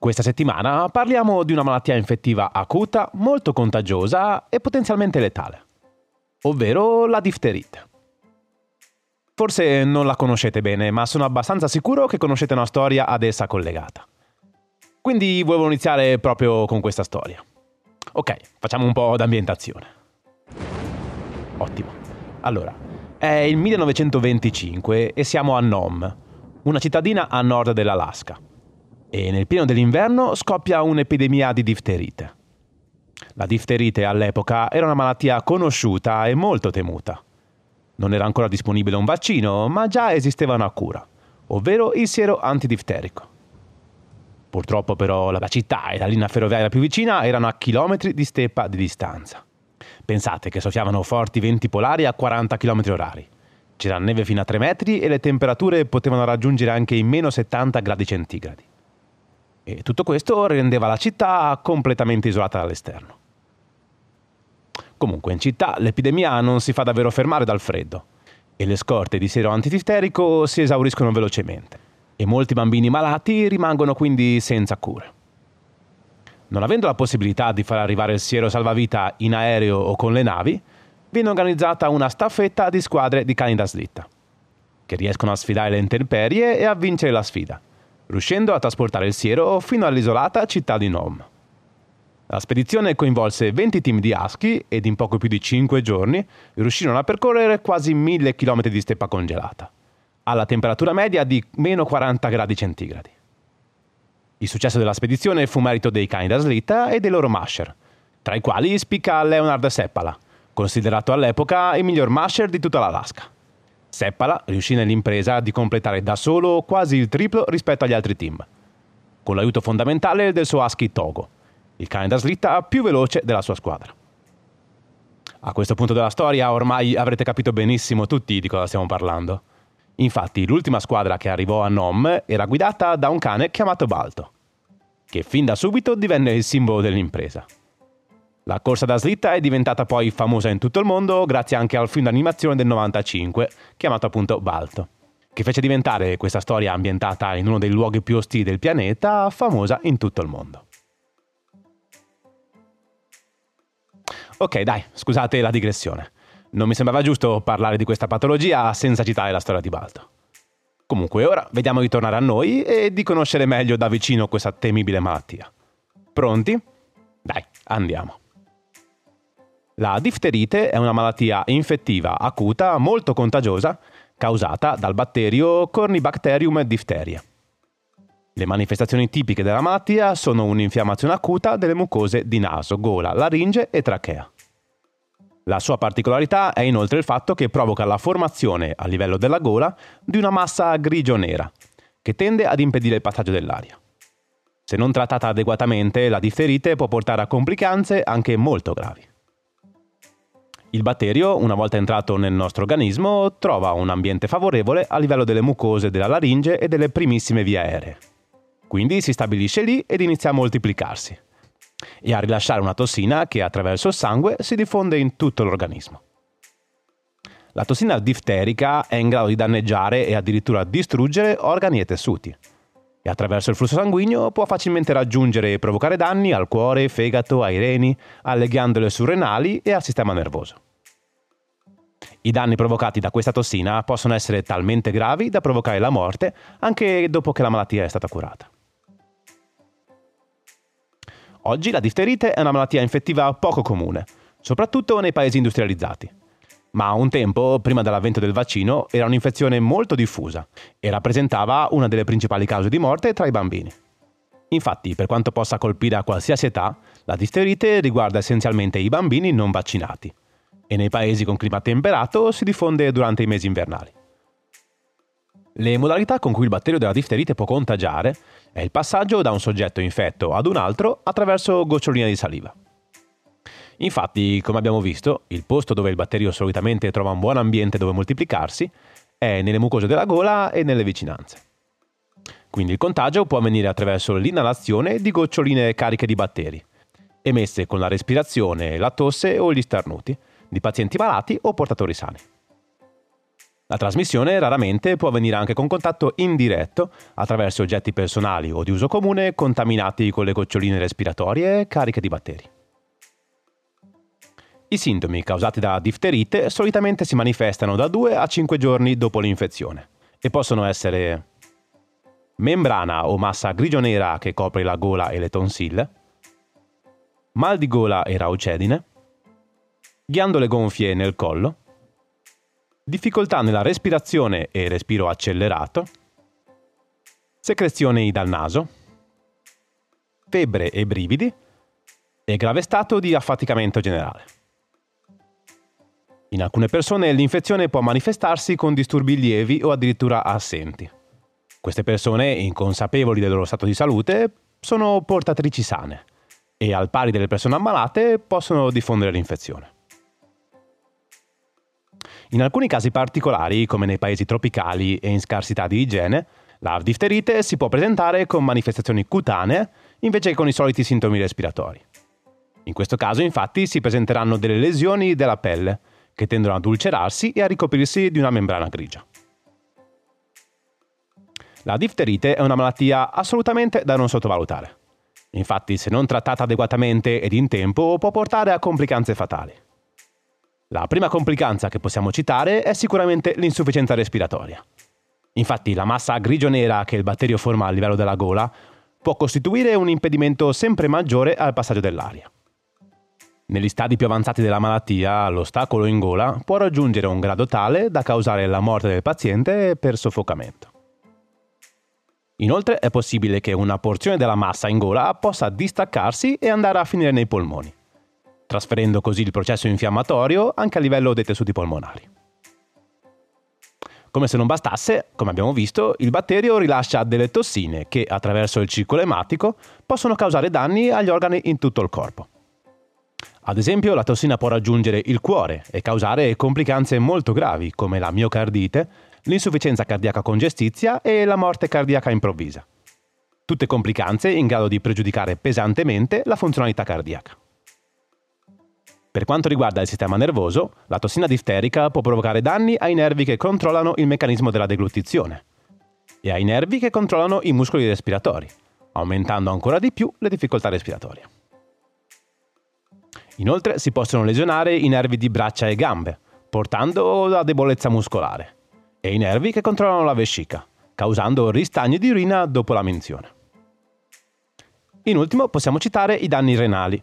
Questa settimana parliamo di una malattia infettiva acuta, molto contagiosa e potenzialmente letale, ovvero la difterite. Forse non la conoscete bene, ma sono abbastanza sicuro che conoscete una storia ad essa collegata. Quindi volevo iniziare proprio con questa storia. Ok, facciamo un po' d'ambientazione. Ottimo. Allora, è il 1925 e siamo a Nome, una cittadina a nord dell'Alaska e nel pieno dell'inverno scoppia un'epidemia di difterite. La difterite all'epoca era una malattia conosciuta e molto temuta. Non era ancora disponibile un vaccino, ma già esisteva una cura, ovvero il siero antidifterico. Purtroppo però la città e la linea ferroviaria più vicina erano a chilometri di steppa di distanza. Pensate che soffiavano forti venti polari a 40 km h C'era neve fino a 3 metri e le temperature potevano raggiungere anche i meno 70 gradi centigradi. E tutto questo rendeva la città completamente isolata dall'esterno. Comunque in città l'epidemia non si fa davvero fermare dal freddo e le scorte di siero antidifterico si esauriscono velocemente e molti bambini malati rimangono quindi senza cure. Non avendo la possibilità di far arrivare il siero salvavita in aereo o con le navi, viene organizzata una staffetta di squadre di cani da slitta, che riescono a sfidare le intemperie e a vincere la sfida riuscendo a trasportare il siero fino all'isolata città di Nome. La spedizione coinvolse 20 team di aschi ed in poco più di 5 giorni riuscirono a percorrere quasi 1000 km di steppa congelata, alla temperatura media di meno 40 gradi centigradi. Il successo della spedizione fu merito dei cani da slitta e dei loro masher, tra i quali spicca Leonard Seppala, considerato all'epoca il miglior masher di tutta l'Alaska. Seppala riuscì nell'impresa di completare da solo quasi il triplo rispetto agli altri team, con l'aiuto fondamentale del suo husky Togo, il cane da slitta più veloce della sua squadra. A questo punto della storia ormai avrete capito benissimo tutti di cosa stiamo parlando. Infatti l'ultima squadra che arrivò a Nom era guidata da un cane chiamato Balto, che fin da subito divenne il simbolo dell'impresa. La corsa da slitta è diventata poi famosa in tutto il mondo grazie anche al film d'animazione del 95, chiamato appunto Balto, che fece diventare questa storia ambientata in uno dei luoghi più ostili del pianeta famosa in tutto il mondo. Ok, dai, scusate la digressione. Non mi sembrava giusto parlare di questa patologia senza citare la storia di Balto. Comunque ora vediamo di tornare a noi e di conoscere meglio da vicino questa temibile malattia. Pronti? Dai, andiamo. La difterite è una malattia infettiva acuta molto contagiosa causata dal batterio Cornybacterium diphtheria. Le manifestazioni tipiche della malattia sono un'infiammazione acuta delle mucose di naso, gola, laringe e trachea. La sua particolarità è inoltre il fatto che provoca la formazione a livello della gola di una massa grigio-nera, che tende ad impedire il passaggio dell'aria. Se non trattata adeguatamente, la difterite può portare a complicanze anche molto gravi. Il batterio, una volta entrato nel nostro organismo, trova un ambiente favorevole a livello delle mucose della laringe e delle primissime vie aeree. Quindi si stabilisce lì ed inizia a moltiplicarsi e a rilasciare una tossina che attraverso il sangue si diffonde in tutto l'organismo. La tossina difterica è in grado di danneggiare e addirittura distruggere organi e tessuti e attraverso il flusso sanguigno può facilmente raggiungere e provocare danni al cuore, fegato, ai reni, alle ghiandole surrenali e al sistema nervoso. I danni provocati da questa tossina possono essere talmente gravi da provocare la morte anche dopo che la malattia è stata curata. Oggi la difterite è una malattia infettiva poco comune, soprattutto nei paesi industrializzati ma un tempo, prima dell'avvento del vaccino, era un'infezione molto diffusa e rappresentava una delle principali cause di morte tra i bambini. Infatti, per quanto possa colpire a qualsiasi età, la difterite riguarda essenzialmente i bambini non vaccinati e nei paesi con clima temperato si diffonde durante i mesi invernali. Le modalità con cui il batterio della difterite può contagiare è il passaggio da un soggetto infetto ad un altro attraverso goccioline di saliva, Infatti, come abbiamo visto, il posto dove il batterio solitamente trova un buon ambiente dove moltiplicarsi è nelle mucose della gola e nelle vicinanze. Quindi il contagio può avvenire attraverso l'inalazione di goccioline cariche di batteri, emesse con la respirazione, la tosse o gli starnuti, di pazienti malati o portatori sani. La trasmissione raramente può avvenire anche con contatto indiretto attraverso oggetti personali o di uso comune contaminati con le goccioline respiratorie cariche di batteri. I sintomi causati da difterite solitamente si manifestano da 2 a 5 giorni dopo l'infezione e possono essere membrana o massa grigio-nera che copre la gola e le tonsille, mal di gola e raucedine, ghiandole gonfie nel collo, difficoltà nella respirazione e respiro accelerato, secrezioni dal naso, febbre e brividi e grave stato di affaticamento generale. In alcune persone l'infezione può manifestarsi con disturbi lievi o addirittura assenti. Queste persone, inconsapevoli del loro stato di salute, sono portatrici sane e al pari delle persone ammalate possono diffondere l'infezione. In alcuni casi particolari, come nei paesi tropicali e in scarsità di igiene, la difterite si può presentare con manifestazioni cutanee invece che con i soliti sintomi respiratori. In questo caso, infatti, si presenteranno delle lesioni della pelle, che tendono ad ulcerarsi e a ricoprirsi di una membrana grigia. La difterite è una malattia assolutamente da non sottovalutare. Infatti, se non trattata adeguatamente ed in tempo, può portare a complicanze fatali. La prima complicanza che possiamo citare è sicuramente l'insufficienza respiratoria. Infatti, la massa grigio-nera che il batterio forma a livello della gola può costituire un impedimento sempre maggiore al passaggio dell'aria. Negli stadi più avanzati della malattia, l'ostacolo in gola può raggiungere un grado tale da causare la morte del paziente per soffocamento. Inoltre è possibile che una porzione della massa in gola possa distaccarsi e andare a finire nei polmoni trasferendo così il processo infiammatorio anche a livello dei tessuti polmonari. Come se non bastasse, come abbiamo visto, il batterio rilascia delle tossine che, attraverso il circolo ematico, possono causare danni agli organi in tutto il corpo. Ad esempio, la tossina può raggiungere il cuore e causare complicanze molto gravi come la miocardite, l'insufficienza cardiaca congestizia e la morte cardiaca improvvisa. Tutte complicanze in grado di pregiudicare pesantemente la funzionalità cardiaca. Per quanto riguarda il sistema nervoso, la tossina difterica può provocare danni ai nervi che controllano il meccanismo della deglutizione e ai nervi che controllano i muscoli respiratori, aumentando ancora di più le difficoltà respiratorie. Inoltre si possono lesionare i nervi di braccia e gambe, portando a debolezza muscolare, e i nervi che controllano la vescica, causando ristagni di urina dopo la menzione. In ultimo possiamo citare i danni renali,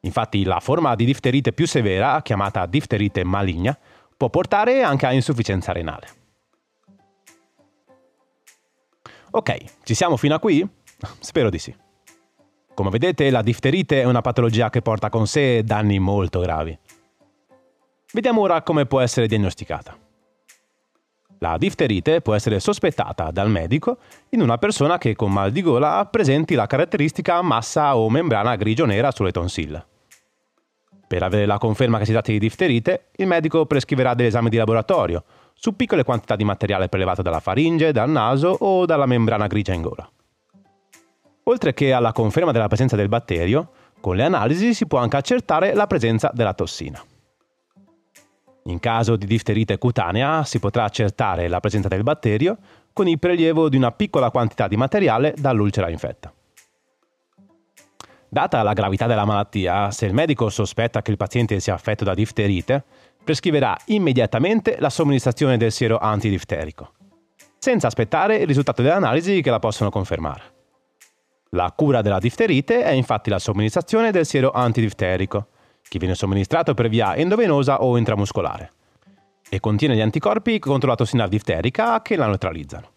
Infatti la forma di difterite più severa, chiamata difterite maligna, può portare anche a insufficienza renale. Ok, ci siamo fino a qui? Spero di sì. Come vedete, la difterite è una patologia che porta con sé danni molto gravi. Vediamo ora come può essere diagnosticata. La difterite può essere sospettata dal medico in una persona che con mal di gola presenti la caratteristica massa o membrana grigio-nera sulle tonsille. Per avere la conferma che si tratti di difterite, il medico prescriverà degli esami di laboratorio su piccole quantità di materiale prelevato dalla faringe, dal naso o dalla membrana grigia in gola. Oltre che alla conferma della presenza del batterio, con le analisi si può anche accertare la presenza della tossina. In caso di difterite cutanea si potrà accertare la presenza del batterio con il prelievo di una piccola quantità di materiale dall'ulcera infetta. Data la gravità della malattia, se il medico sospetta che il paziente sia affetto da difterite, prescriverà immediatamente la somministrazione del siero antidifterico, senza aspettare il risultato delle analisi che la possono confermare. La cura della difterite è infatti la somministrazione del siero antidifterico, che viene somministrato per via endovenosa o intramuscolare, e contiene gli anticorpi contro la tossina difterica che la neutralizzano.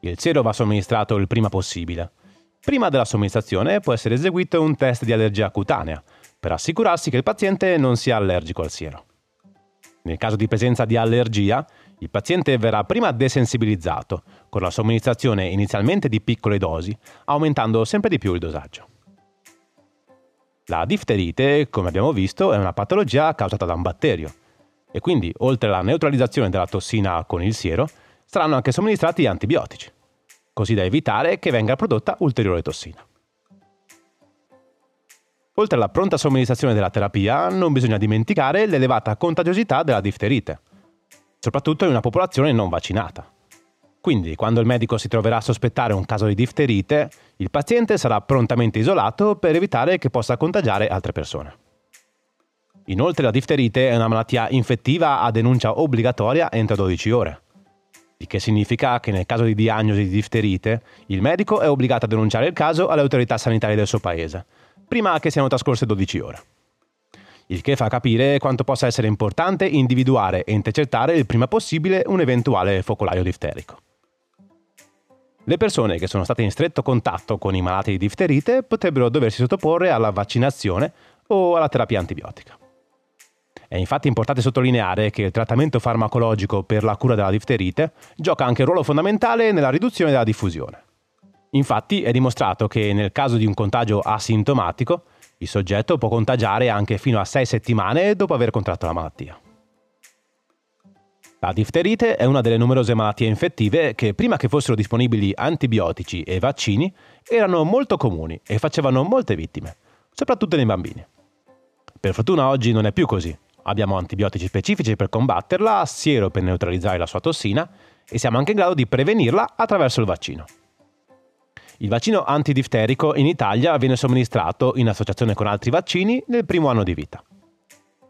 Il siero va somministrato il prima possibile, Prima della somministrazione può essere eseguito un test di allergia cutanea, per assicurarsi che il paziente non sia allergico al siero. Nel caso di presenza di allergia, il paziente verrà prima desensibilizzato, con la somministrazione inizialmente di piccole dosi, aumentando sempre di più il dosaggio. La difterite, come abbiamo visto, è una patologia causata da un batterio e quindi, oltre alla neutralizzazione della tossina con il siero, saranno anche somministrati antibiotici, così da evitare che venga prodotta ulteriore tossina. Oltre alla pronta somministrazione della terapia, non bisogna dimenticare l'elevata contagiosità della difterite, soprattutto in una popolazione non vaccinata. Quindi, quando il medico si troverà a sospettare un caso di difterite, il paziente sarà prontamente isolato per evitare che possa contagiare altre persone. Inoltre la difterite è una malattia infettiva a denuncia obbligatoria entro 12 ore, il che significa che nel caso di diagnosi di difterite, il medico è obbligato a denunciare il caso alle autorità sanitarie del suo paese, prima che siano trascorse 12 ore. Il che fa capire quanto possa essere importante individuare e intercettare il prima possibile un eventuale focolaio difterico. Le persone che sono state in stretto contatto con i malati di difterite potrebbero doversi sottoporre alla vaccinazione o alla terapia antibiotica. È infatti importante sottolineare che il trattamento farmacologico per la cura della difterite gioca anche un ruolo fondamentale nella riduzione della diffusione. Infatti è dimostrato che nel caso di un contagio asintomatico, il soggetto può contagiare anche fino a 6 settimane dopo aver contratto la malattia. La difterite è una delle numerose malattie infettive che, prima che fossero disponibili antibiotici e vaccini, erano molto comuni e facevano molte vittime, soprattutto nei bambini. Per fortuna oggi non è più così. Abbiamo antibiotici specifici per combatterla, siero per neutralizzare la sua tossina e siamo anche in grado di prevenirla attraverso il vaccino. Il vaccino antidifterico in Italia viene somministrato in associazione con altri vaccini nel primo anno di vita.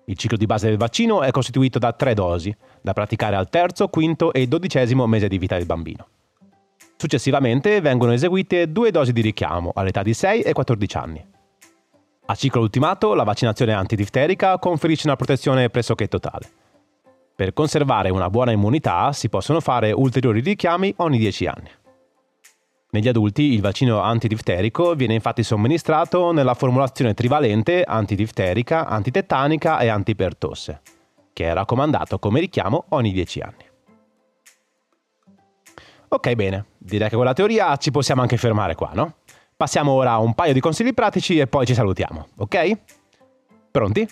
Il ciclo di base del vaccino è costituito da tre dosi, da praticare al terzo, quinto e dodicesimo mese di vita del bambino. Successivamente vengono eseguite due dosi di richiamo all'età di 6 e 14 anni. A ciclo ultimato, la vaccinazione antidifterica conferisce una protezione pressoché totale. Per conservare una buona immunità si possono fare ulteriori richiami ogni 10 anni. Negli adulti il vaccino antidifterico viene infatti somministrato nella formulazione trivalente antidifterica, antitetanica e antipertosse, che è raccomandato come richiamo ogni 10 anni. Ok, bene, direi che con la teoria ci possiamo anche fermare qua, no? Passiamo ora a un paio di consigli pratici e poi ci salutiamo, ok? Pronti?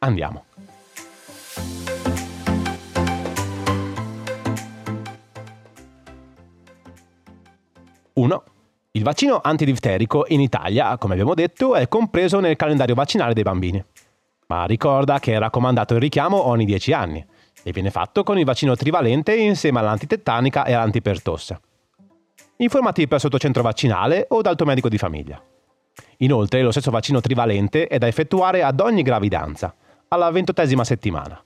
Andiamo. 1. Il vaccino antidifterico in Italia, come abbiamo detto, è compreso nel calendario vaccinale dei bambini. Ma ricorda che è raccomandato il richiamo ogni 10 anni e viene fatto con il vaccino trivalente insieme all'antitetanica e all'antipertosse. Informati presso il tuo centro vaccinale o dal tuo medico di famiglia. Inoltre, lo stesso vaccino trivalente è da effettuare ad ogni gravidanza, alla ventottesima settimana,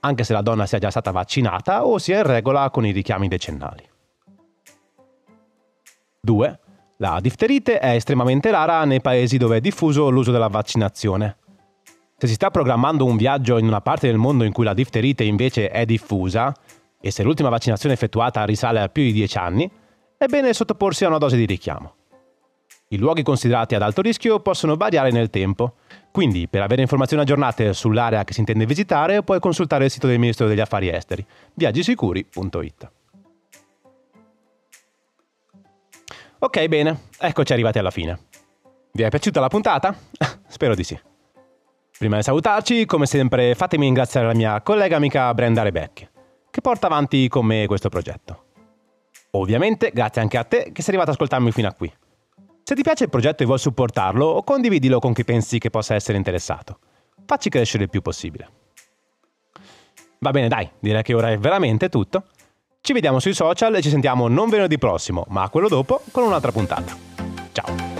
anche se la donna sia già stata vaccinata o sia in regola con i richiami decennali. 2. La difterite è estremamente rara nei paesi dove è diffuso l'uso della vaccinazione. Se si sta programmando un viaggio in una parte del mondo in cui la difterite invece è diffusa, e se l'ultima vaccinazione effettuata risale a più di 10 anni, è bene sottoporsi a una dose di richiamo. I luoghi considerati ad alto rischio possono variare nel tempo, quindi per avere informazioni aggiornate sull'area che si intende visitare puoi consultare il sito del Ministero degli Affari Esteri, viaggisicuri.it. Ok, bene, eccoci arrivati alla fine. Vi è piaciuta la puntata? Spero di sì. Prima di salutarci, come sempre, fatemi ringraziare la mia collega amica Brenda Rebecchi, che porta avanti con me questo progetto. Ovviamente, grazie anche a te che sei arrivato ad ascoltarmi fino a qui. Se ti piace il progetto e vuoi supportarlo, condividilo con chi pensi che possa essere interessato. Facci crescere il più possibile. Va bene, dai, direi che ora è veramente tutto. Ci vediamo sui social e ci sentiamo non venerdì prossimo, ma quello dopo con un'altra puntata. Ciao!